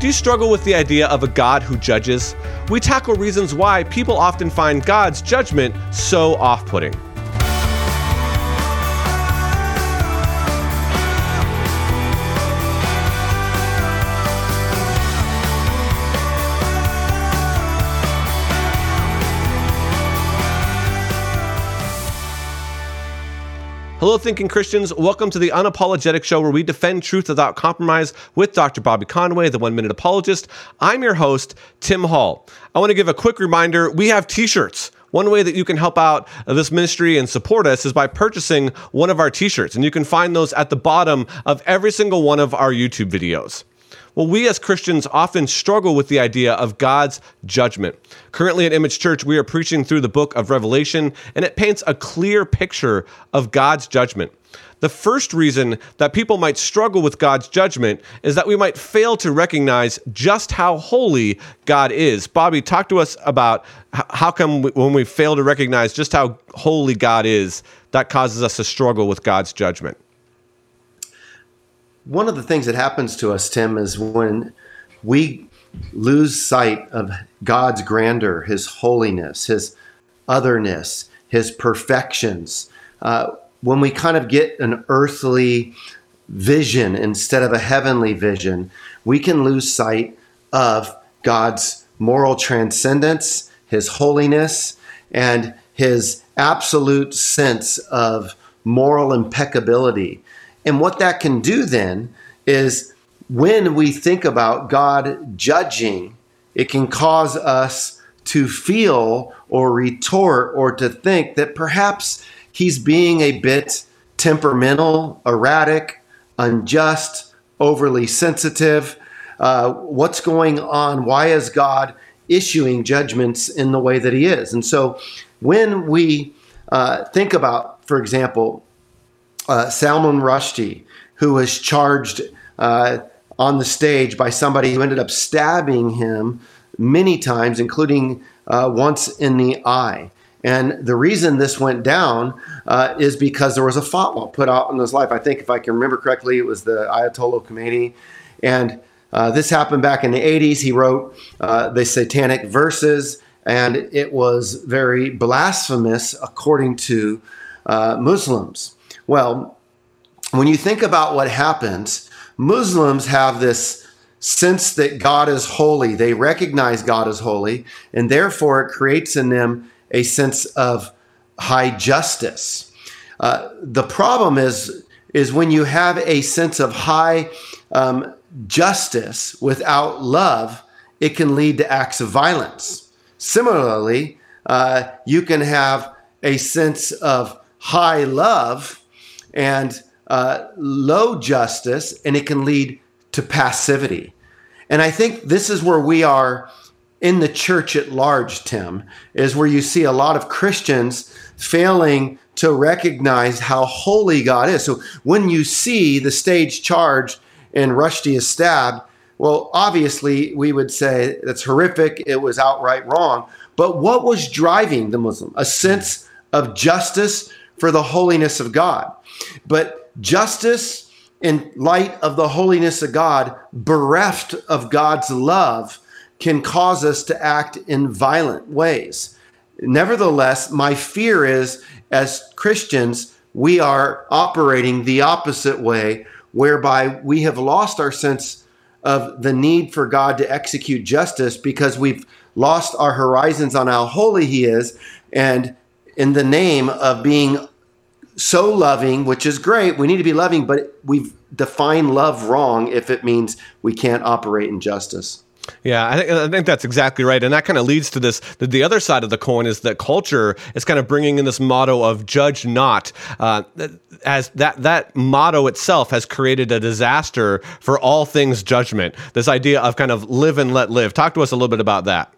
Do you struggle with the idea of a God who judges? We tackle reasons why people often find God's judgment so off putting. Hello, thinking Christians. Welcome to the Unapologetic Show, where we defend truth without compromise with Dr. Bobby Conway, the one minute apologist. I'm your host, Tim Hall. I want to give a quick reminder we have t shirts. One way that you can help out this ministry and support us is by purchasing one of our t shirts. And you can find those at the bottom of every single one of our YouTube videos. Well, we as Christians often struggle with the idea of God's judgment. Currently at Image Church, we are preaching through the book of Revelation, and it paints a clear picture of God's judgment. The first reason that people might struggle with God's judgment is that we might fail to recognize just how holy God is. Bobby, talk to us about how come when we fail to recognize just how holy God is, that causes us to struggle with God's judgment one of the things that happens to us, Tim, is when we lose sight of God's grandeur, His holiness, His otherness, His perfections. Uh, when we kind of get an earthly vision instead of a heavenly vision, we can lose sight of God's moral transcendence, His holiness, and His absolute sense of moral impeccability. And what that can do then is when we think about God judging, it can cause us to feel or retort or to think that perhaps he's being a bit temperamental, erratic, unjust, overly sensitive. Uh, what's going on? Why is God issuing judgments in the way that he is? And so when we uh, think about, for example, uh, Salman Rushdie, who was charged uh, on the stage by somebody who ended up stabbing him many times, including uh, once in the eye. And the reason this went down uh, is because there was a fatwa put out in his life. I think, if I can remember correctly, it was the Ayatollah Khomeini. And uh, this happened back in the 80s. He wrote uh, the satanic verses, and it was very blasphemous according to uh, Muslims. Well, when you think about what happens, Muslims have this sense that God is holy. They recognize God is holy, and therefore it creates in them a sense of high justice. Uh, the problem is, is when you have a sense of high um, justice without love, it can lead to acts of violence. Similarly, uh, you can have a sense of high love and uh, low justice, and it can lead to passivity. And I think this is where we are in the church at large, Tim, is where you see a lot of Christians failing to recognize how holy God is. So when you see the stage charge and Rushdie is stabbed, well, obviously we would say that's horrific. It was outright wrong. But what was driving the Muslim? A sense of justice for the holiness of God. But justice in light of the holiness of God, bereft of God's love, can cause us to act in violent ways. Nevertheless, my fear is as Christians, we are operating the opposite way, whereby we have lost our sense of the need for God to execute justice because we've lost our horizons on how holy He is. And in the name of being so loving, which is great. We need to be loving, but we've defined love wrong if it means we can't operate in justice. Yeah, I think, I think that's exactly right. And that kind of leads to this. The, the, other side of the coin is that culture is kind of bringing in this motto of judge not. Uh, as that, that motto itself has created a disaster for all things judgment. This idea of kind of live and let live. Talk to us a little bit about that.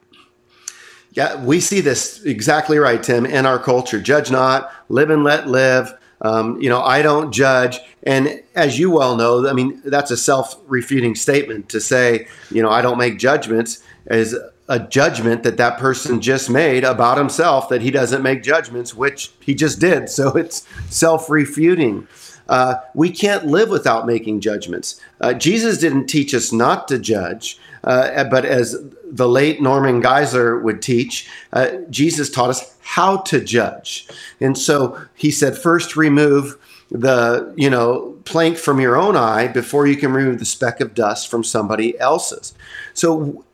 Yeah, we see this exactly right, Tim, in our culture. Judge not, live and let live. Um, you know, I don't judge. And as you well know, I mean, that's a self refuting statement to say, you know, I don't make judgments is a judgment that that person just made about himself that he doesn't make judgments, which he just did. So it's self refuting. Uh, we can't live without making judgments. Uh, Jesus didn't teach us not to judge, uh, but as the late Norman Geisler would teach, uh, Jesus taught us how to judge. And so he said, first remove the you know plank from your own eye before you can remove the speck of dust from somebody else's. So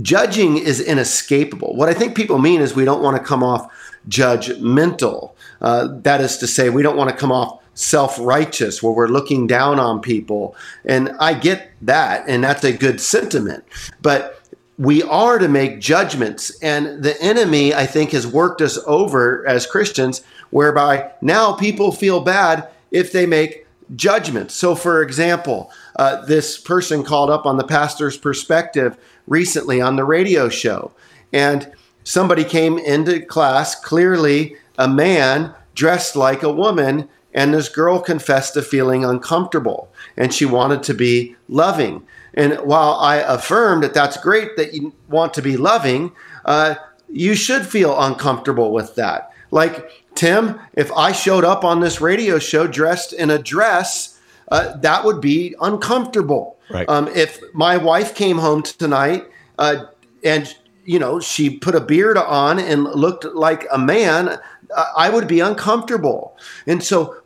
judging is inescapable. What I think people mean is we don't want to come off judgmental. Uh, that is to say, we don't want to come off self righteous where we're looking down on people. And I get that, and that's a good sentiment. But we are to make judgments. And the enemy, I think, has worked us over as Christians, whereby now people feel bad if they make judgments. So, for example, uh, this person called up on the pastor's perspective recently on the radio show. And somebody came into class, clearly a man dressed like a woman, and this girl confessed to feeling uncomfortable and she wanted to be loving. And while I affirm that that's great that you want to be loving, uh, you should feel uncomfortable with that. Like, Tim, if I showed up on this radio show dressed in a dress, uh, that would be uncomfortable. Right. Um, if my wife came home tonight uh, and you know she put a beard on and looked like a man, I would be uncomfortable. And so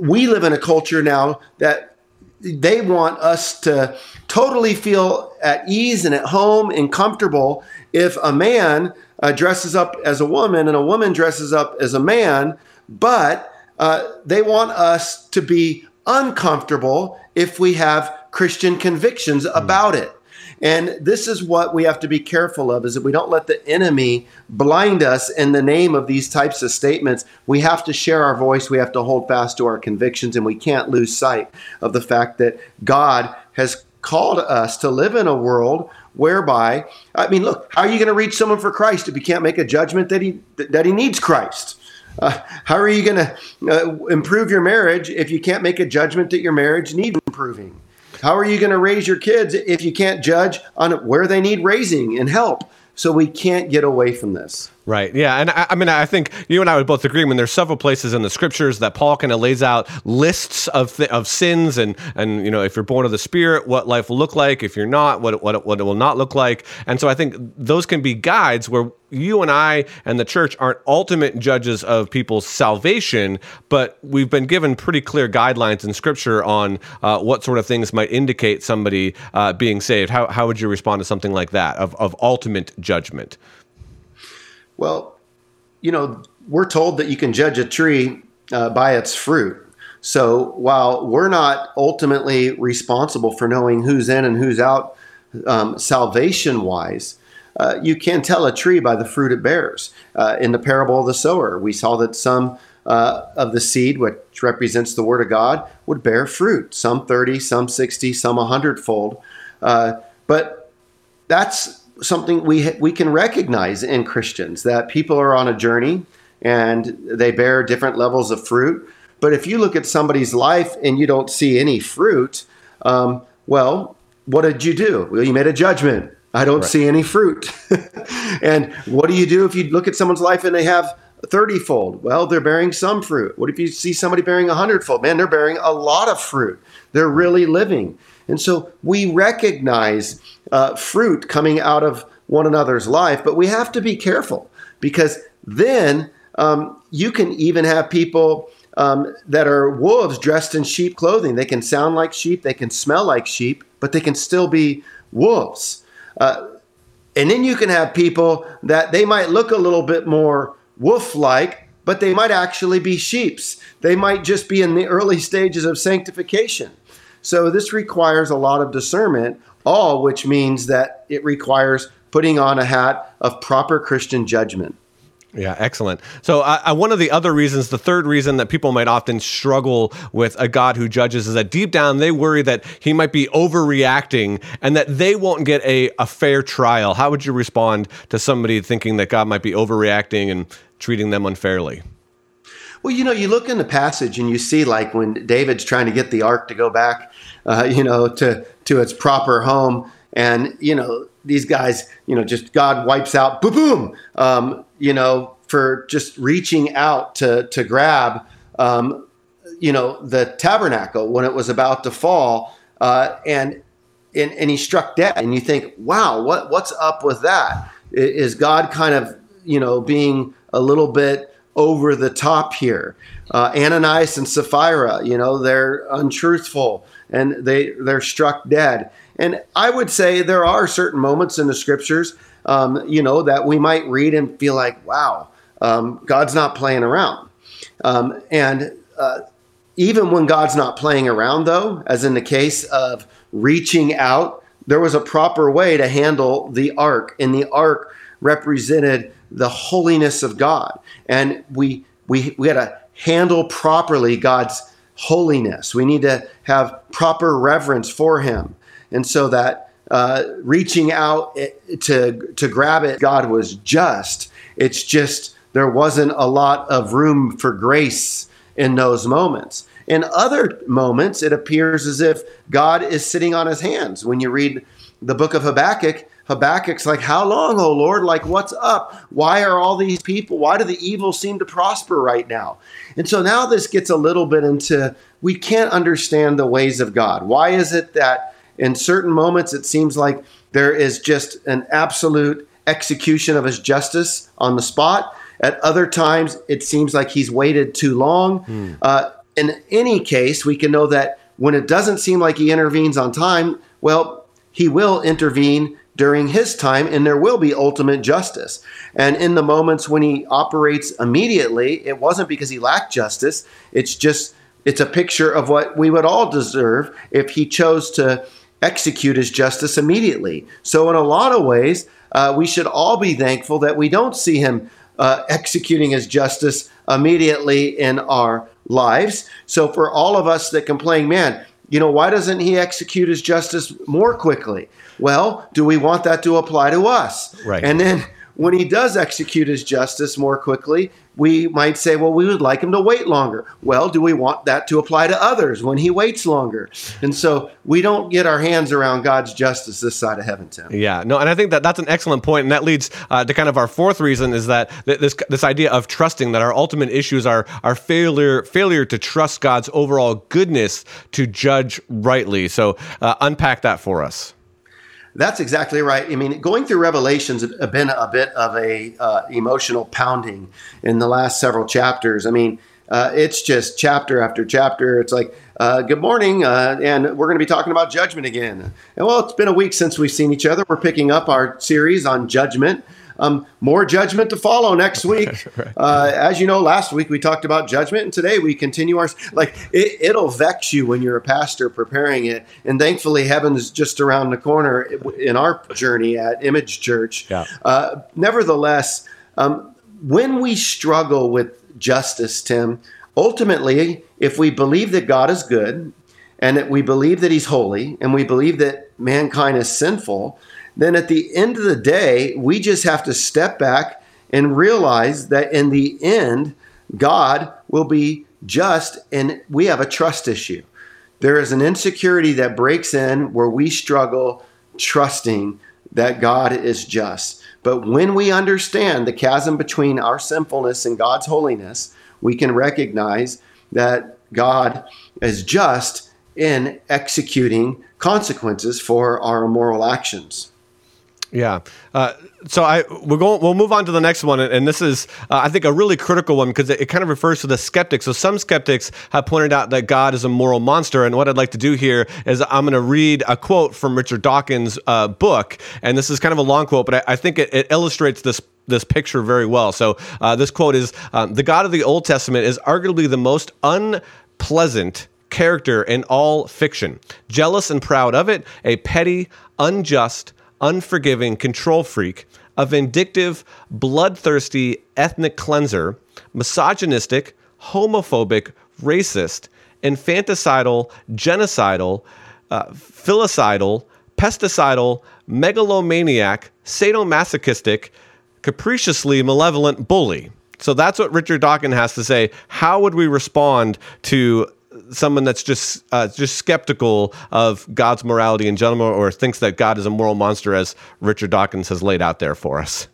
we live in a culture now that they want us to totally feel at ease and at home and comfortable if a man uh, dresses up as a woman and a woman dresses up as a man, but uh, they want us to be uncomfortable if we have Christian convictions about it. And this is what we have to be careful of is that we don't let the enemy blind us in the name of these types of statements. We have to share our voice, we have to hold fast to our convictions, and we can't lose sight of the fact that God has called us to live in a world whereby I mean look, how are you going to reach someone for Christ if you can't make a judgment that he that he needs Christ? Uh, how are you going to uh, improve your marriage if you can't make a judgment that your marriage needs improving? How are you going to raise your kids if you can't judge on where they need raising and help? So we can't get away from this. Right. Yeah. And I, I, mean, I think you and I would both agree. Mean, there's several places in the scriptures that Paul kind of lays out lists of th- of sins and and you know if you're born of the Spirit, what life will look like. If you're not, what what what it will not look like. And so I think those can be guides where you and I and the church aren't ultimate judges of people's salvation, but we've been given pretty clear guidelines in Scripture on uh, what sort of things might indicate somebody uh, being saved. How how would you respond to something like that of of ultimate judgment? Well, you know, we're told that you can judge a tree uh, by its fruit. So while we're not ultimately responsible for knowing who's in and who's out um, salvation wise, uh, you can tell a tree by the fruit it bears. Uh, in the parable of the sower, we saw that some uh, of the seed, which represents the word of God, would bear fruit, some 30, some 60, some 100 fold. Uh, but that's something we we can recognize in Christians that people are on a journey and they bear different levels of fruit. But if you look at somebody's life and you don't see any fruit, um, well, what did you do? Well, you made a judgment. I don't right. see any fruit. and what do you do if you look at someone's life and they have 30 fold? Well, they're bearing some fruit. What if you see somebody bearing 100 fold? Man, they're bearing a lot of fruit. They're really living. And so we recognize uh, fruit coming out of one another's life, but we have to be careful because then um, you can even have people um, that are wolves dressed in sheep clothing. They can sound like sheep, they can smell like sheep, but they can still be wolves. Uh, and then you can have people that they might look a little bit more wolf like, but they might actually be sheeps. They might just be in the early stages of sanctification. So this requires a lot of discernment, all which means that it requires putting on a hat of proper Christian judgment. Yeah, excellent. So, uh, one of the other reasons, the third reason that people might often struggle with a God who judges is that deep down they worry that he might be overreacting and that they won't get a, a fair trial. How would you respond to somebody thinking that God might be overreacting and treating them unfairly? Well, you know, you look in the passage and you see like when David's trying to get the ark to go back, uh, you know, to to its proper home, and you know these guys, you know, just God wipes out, boom, boom, um, you know, for just reaching out to to grab, um, you know, the tabernacle when it was about to fall, uh, and, and and he struck dead. And you think, wow, what what's up with that? Is God kind of you know being a little bit over the top here? Uh, Ananias and Sapphira, you know, they're untruthful and they they're struck dead. And I would say there are certain moments in the scriptures, um, you know, that we might read and feel like, wow, um, God's not playing around. Um, and uh, even when God's not playing around, though, as in the case of reaching out, there was a proper way to handle the ark, and the ark represented the holiness of God. And we we we had to handle properly God's holiness. We need to have proper reverence for Him, and so that uh, reaching out eh, to to grab it, God was just. It's just there wasn't a lot of room for grace in those moments. In other moments, it appears as if God is sitting on his hands. When you read the book of Habakkuk, Habakkuk's like, How long, O Lord? Like, what's up? Why are all these people, why do the evil seem to prosper right now? And so now this gets a little bit into we can't understand the ways of God. Why is it that in certain moments it seems like there is just an absolute execution of his justice on the spot? At other times, it seems like he's waited too long. Mm. Uh, in any case, we can know that when it doesn't seem like he intervenes on time, well, he will intervene during his time and there will be ultimate justice. And in the moments when he operates immediately, it wasn't because he lacked justice. It's just, it's a picture of what we would all deserve if he chose to execute his justice immediately. So, in a lot of ways, uh, we should all be thankful that we don't see him uh, executing his justice immediately in our lives. So for all of us that complain, man, you know, why doesn't he execute his justice more quickly? Well, do we want that to apply to us? Right. And then when he does execute his justice more quickly, we might say, well, we would like him to wait longer. Well, do we want that to apply to others when he waits longer? And so we don't get our hands around God's justice this side of heaven, Tim. Yeah, no, and I think that that's an excellent point, and that leads uh, to kind of our fourth reason is that this this idea of trusting that our ultimate issues are our failure failure to trust God's overall goodness to judge rightly. So uh, unpack that for us. That's exactly right. I mean, going through Revelations have been a bit of a uh, emotional pounding in the last several chapters. I mean, uh, it's just chapter after chapter. It's like, uh, good morning, uh, and we're going to be talking about judgment again. And well, it's been a week since we've seen each other. We're picking up our series on judgment. Um, more judgment to follow next week. Uh, as you know, last week we talked about judgment, and today we continue our like it, it'll vex you when you're a pastor preparing it. And thankfully, heaven's just around the corner in our journey at Image Church. Yeah. Uh, nevertheless, um, when we struggle with justice, Tim, ultimately, if we believe that God is good and that we believe that He's holy and we believe that mankind is sinful then at the end of the day, we just have to step back and realize that in the end, God will be just and we have a trust issue. There is an insecurity that breaks in where we struggle trusting that God is just. But when we understand the chasm between our sinfulness and God's holiness, we can recognize that God is just in executing consequences for our immoral actions. Yeah. Uh, so I we're going we'll move on to the next one, and this is uh, I think a really critical one because it, it, kind of refers to the skeptics. So some skeptics have pointed out that God is a moral monster, and what I'd like to do here is I'm going to read a quote from Richard Dawkins' uh, book, and this is kind of a long quote, but I, I think it, it, illustrates this this picture very well. So uh, this quote is: um, "The God of the Old Testament is arguably the most unpleasant." Character in all fiction, jealous and proud of it, a petty, unjust, unforgiving control freak, a vindictive, bloodthirsty ethnic cleanser, misogynistic, homophobic, racist, infanticidal, genocidal, uh, filicidal, pesticidal, megalomaniac, sadomasochistic, capriciously malevolent bully. So that's what Richard Dawkins has to say. How would we respond to someone that's just uh, just skeptical of God's morality in general, or thinks that God is a moral monster, as Richard Dawkins has laid out there for us.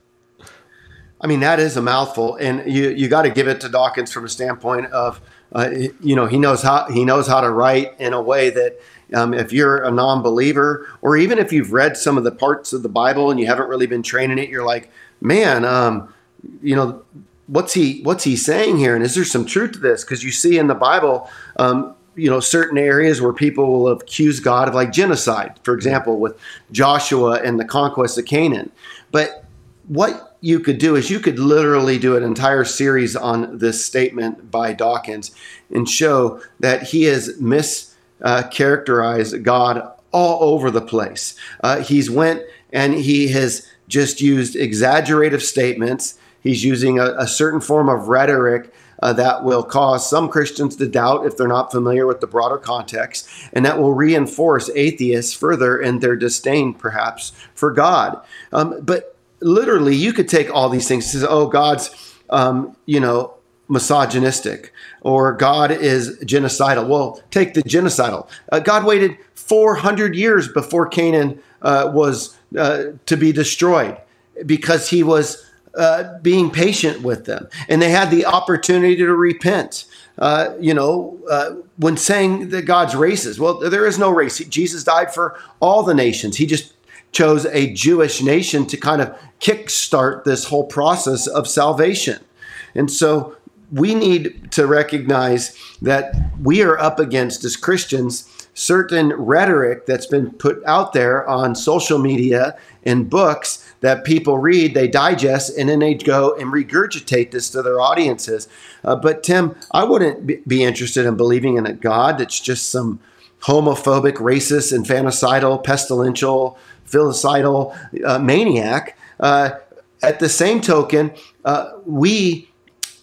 I mean, that is a mouthful, and you you got to give it to Dawkins from a standpoint of Uh, you know, he knows how he knows how to write in a way that um, if you're a non-believer, or even if you've read some of the parts of the Bible and you haven't really been training it, you're like, man, um, you know, what's he what's he saying here, and is there some truth to this? Because you see in the Bible, um, you know, certain areas where people will accuse God of like genocide, for example, with Joshua and the conquest of Canaan. But what you could do is you could literally do an entire series on this statement by Dawkins and show that he has mischaracterized uh, God all over the place. Uh, he's went and he has just used exaggerative statements. He's using a, a certain form of rhetoric uh, that will cause some Christians to doubt if they're not familiar with the broader context, and that will reinforce atheists further in their disdain, perhaps, for God. Um, but literally, you could take all these things and say, oh, God's, um, you know, misogynistic or God is genocidal. Well, take the genocidal. Uh, God waited 400 years before Canaan uh, was uh, to be destroyed because he was uh, being patient with them and they had the opportunity to repent. Uh, you know, uh, when saying that God's racist, well, there is no race. Jesus died for all the nations. He just chose a Jewish nation to kind of kickstart this whole process of salvation. And so we need to recognize that we are up against, as Christians, certain rhetoric that's been put out there on social media and books that people read, they digest, and then they go and regurgitate this to their audiences. Uh, but Tim, I wouldn't be interested in believing in a God that's just some homophobic, racist, infanticidal, pestilential, filicidal uh, maniac. Uh, at the same token, uh, we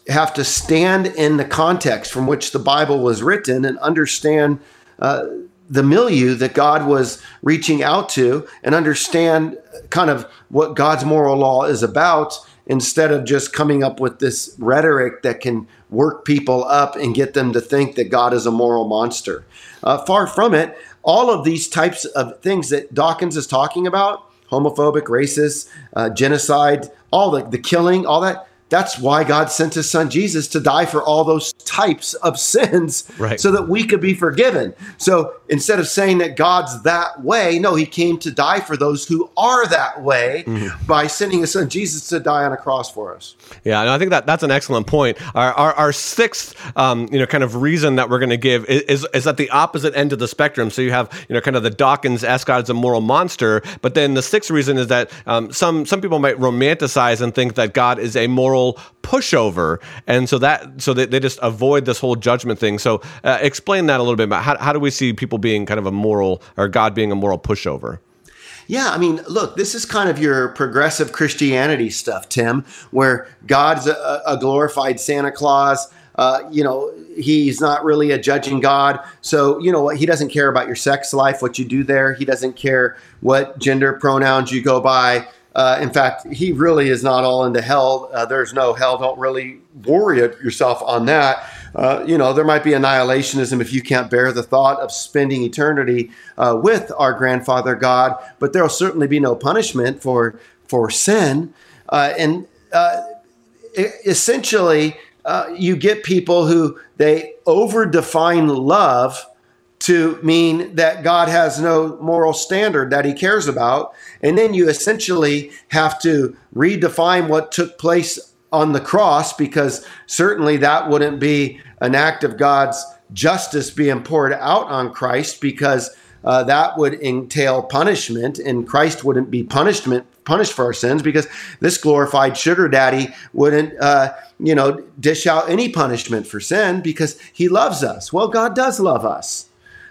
have to stand in the context from which the Bible was written and understand uh, the milieu that God was reaching out to and understand kind of what God's moral law is about instead of just coming up with this rhetoric that can work people up and get them to think that God is a moral monster. Uh, far from it, all of these types of things that Dawkins is talking about homophobic, racist, uh, genocide, all the, the killing, all that that's why God sent his son Jesus to die for all those types of sins right. so that we could be forgiven. So instead of saying that God's that way, no, he came to die for those who are that way mm-hmm. by sending his son Jesus to die on a cross for us. Yeah, and I think that that's an excellent point. Our, our, our sixth, um, you know, kind of reason that we're going to give is, is at the opposite end of the spectrum. So you have, you know, kind of the Dawkins S God's a moral monster, but then the sixth reason is that um, some some people might romanticize and think that God is a moral pushover, and so that so they, they just avoid this whole judgment thing. So uh, explain that a little bit about how how do we see people being kind of a moral or God being a moral pushover? Yeah, I mean, look, this is kind of your progressive Christianity stuff, Tim, where God's a, a glorified Santa Claus. Uh, you know, he's not really a judging God. So, you know what? He doesn't care about your sex life, what you do there. He doesn't care what gender pronouns you go by. Uh, in fact, he really is not all into hell. Uh, there's no hell. Don't really worry yourself on that. Uh, you know, there might be annihilationism if you can't bear the thought of spending eternity uh, with our grandfather God, but there'll certainly be no punishment for for sin. Uh, and essentially, you get people who they over-define love to mean that God has no moral standard that he cares about. And then you essentially have to redefine what took place on the cross because certainly that wouldn't be an act of God's justice being poured out on Christ because uh, that would entail punishment and Christ wouldn't be punishment punished for our sins because this glorified sugar daddy wouldn't uh, you know dish out any punishment for sin because he loves us well god does love us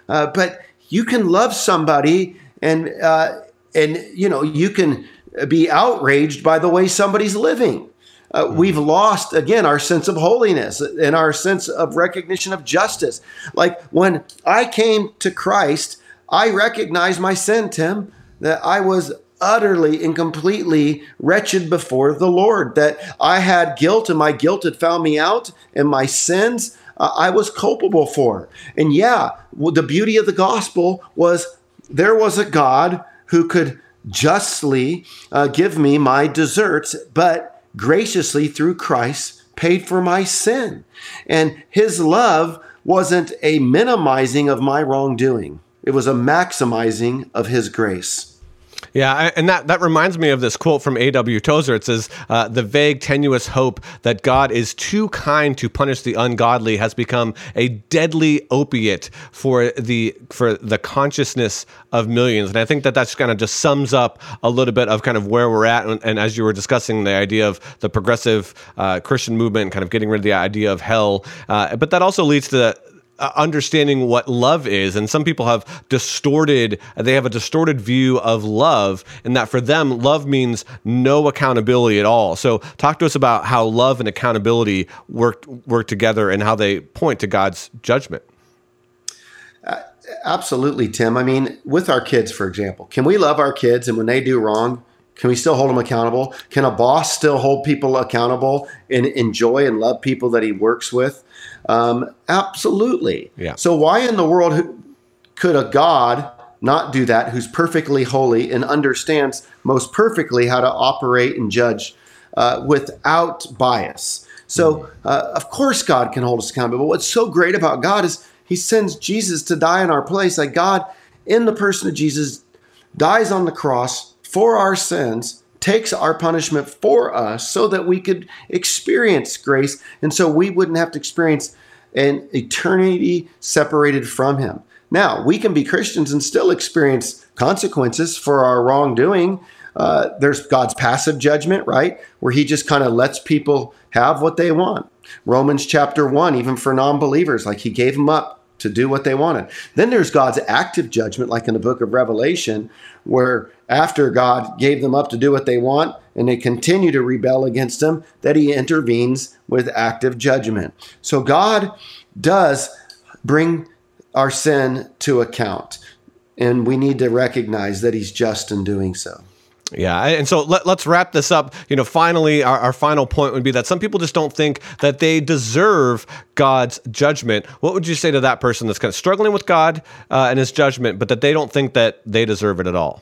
uh, but you can love somebody and uh, and you know you can be outraged by the way somebody's living. Uh, mm-hmm. We've lost again our sense of holiness and our sense of recognition of justice. Like when I came to Christ, I recognized my sin, Tim, that I was utterly and completely wretched before the Lord, that I had guilt and my guilt had found me out, and my sins uh, I was culpable for. And yeah, the beauty of the gospel was there was a God who could justly uh, give me my deserts, but graciously through Christ paid for my sin. And his love wasn't a minimizing of my wrongdoing, it was a maximizing of his grace. Yeah, and that, that reminds me of this quote from A.W. Tozer. It says, uh, The vague, tenuous hope that God is too kind to punish the ungodly has become a deadly opiate for the, for the consciousness of millions. And I think that that's kind of just sums up a little bit of kind of where we're at. And, and as you were discussing the idea of the progressive uh, Christian movement, kind of getting rid of the idea of hell. Uh, but that also leads to uh, understanding what love is and some people have distorted they have a distorted view of love and that for them love means no accountability at all. So talk to us about how love and accountability work work together and how they point to god's judgment. Uh, absolutely tim. I mean with our kids for example can we love our kids and when they do wrong can we still hold them accountable? Can a boss still hold people accountable and enjoy and love people that he works with um, absolutely. Yeah. So why in the world could a God not do that who's perfectly holy and understands most perfectly how to operate and judge uh, without bias? So mm-hmm. uh, of course God can hold us accountable. But what's so great about God is He sends Jesus to die in our place. Like God, in the person of Jesus, dies on the cross for our sins takes our punishment for us so that we could experience grace and so we wouldn't have to experience an eternity separated from him. Now, we can be Christians and still experience consequences for our wrongdoing. Uh, there's God's passive judgment, right? Where he just kind of lets people have what they want. Romans chapter 1, even for non believers, like he gave them up to do what they wanted. Then there's God's active judgment, like in the book of Revelation, where after God gave them up to do what they want and they continue to rebel against him, that he intervenes with active judgment. So God does bring our sin to account, and we need to recognize that he's just in doing so. Yeah, and so let, us wrap this up. You know, finally, our, our final point would be that some people just don't think that they deserve God's judgment. What would you say to that person that's kind of struggling with God uh, and His judgment, but that they don't think that they deserve it at all?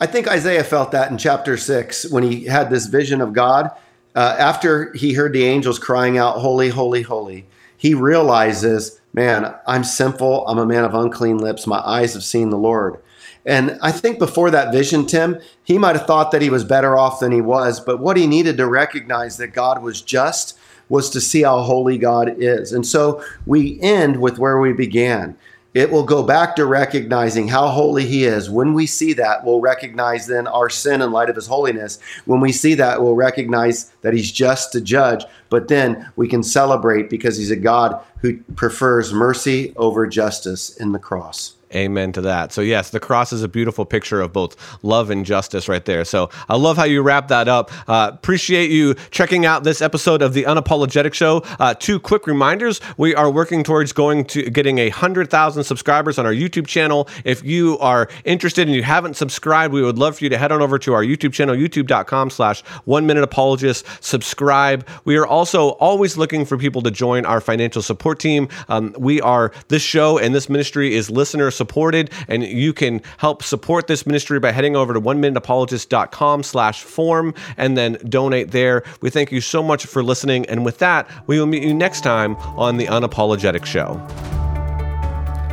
I think Isaiah felt that in chapter six when he had this vision of God. Uh, after he heard the angels crying out, Holy, holy, holy, he realizes, man, I'm sinful. I'm a man of unclean lips. My eyes have seen the Lord. And I think before that vision, Tim, he might have thought that he was better off than he was. But what he needed to recognize that God was just was to see how holy God is. And so we end with where we began. It will go back to recognizing how holy he is. When we see that, we'll recognize then our sin in light of his holiness. When we see that, we'll recognize that he's just to judge. But then we can celebrate because he's a God who prefers mercy over justice in the cross. Amen to that. So, yes, the cross is a beautiful picture of both love and justice right there. So, I love how you wrap that up. Uh, appreciate you checking out this episode of the Unapologetic Show. Uh, two quick reminders we are working towards going to getting a 100,000 subscribers on our YouTube channel. If you are interested and you haven't subscribed, we would love for you to head on over to our YouTube channel, youtube.com slash one minute apologist. Subscribe. We are also always looking for people to join our financial support team. Um, we are, this show and this ministry is listener supported, and you can help support this ministry by heading over to one minuteapologist.com slash form and then donate there. We thank you so much for listening. And with that, we will meet you next time on The Unapologetic Show.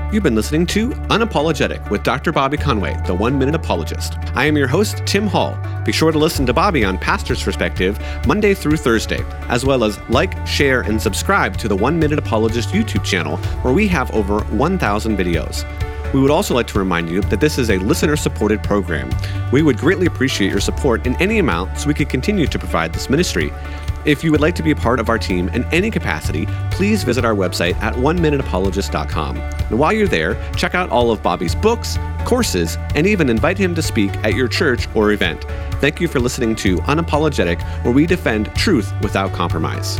You've been listening to Unapologetic with Dr. Bobby Conway, the one minute apologist. I am your host, Tim Hall. Be sure to listen to Bobby on Pastor's Perspective Monday through Thursday, as well as like, share, and subscribe to the One Minute Apologist YouTube channel, where we have over 1,000 videos. We would also like to remind you that this is a listener supported program. We would greatly appreciate your support in any amount so we could continue to provide this ministry. If you would like to be a part of our team in any capacity, please visit our website at oneminuteapologist.com. And while you're there, check out all of Bobby's books, courses, and even invite him to speak at your church or event. Thank you for listening to Unapologetic, where we defend truth without compromise.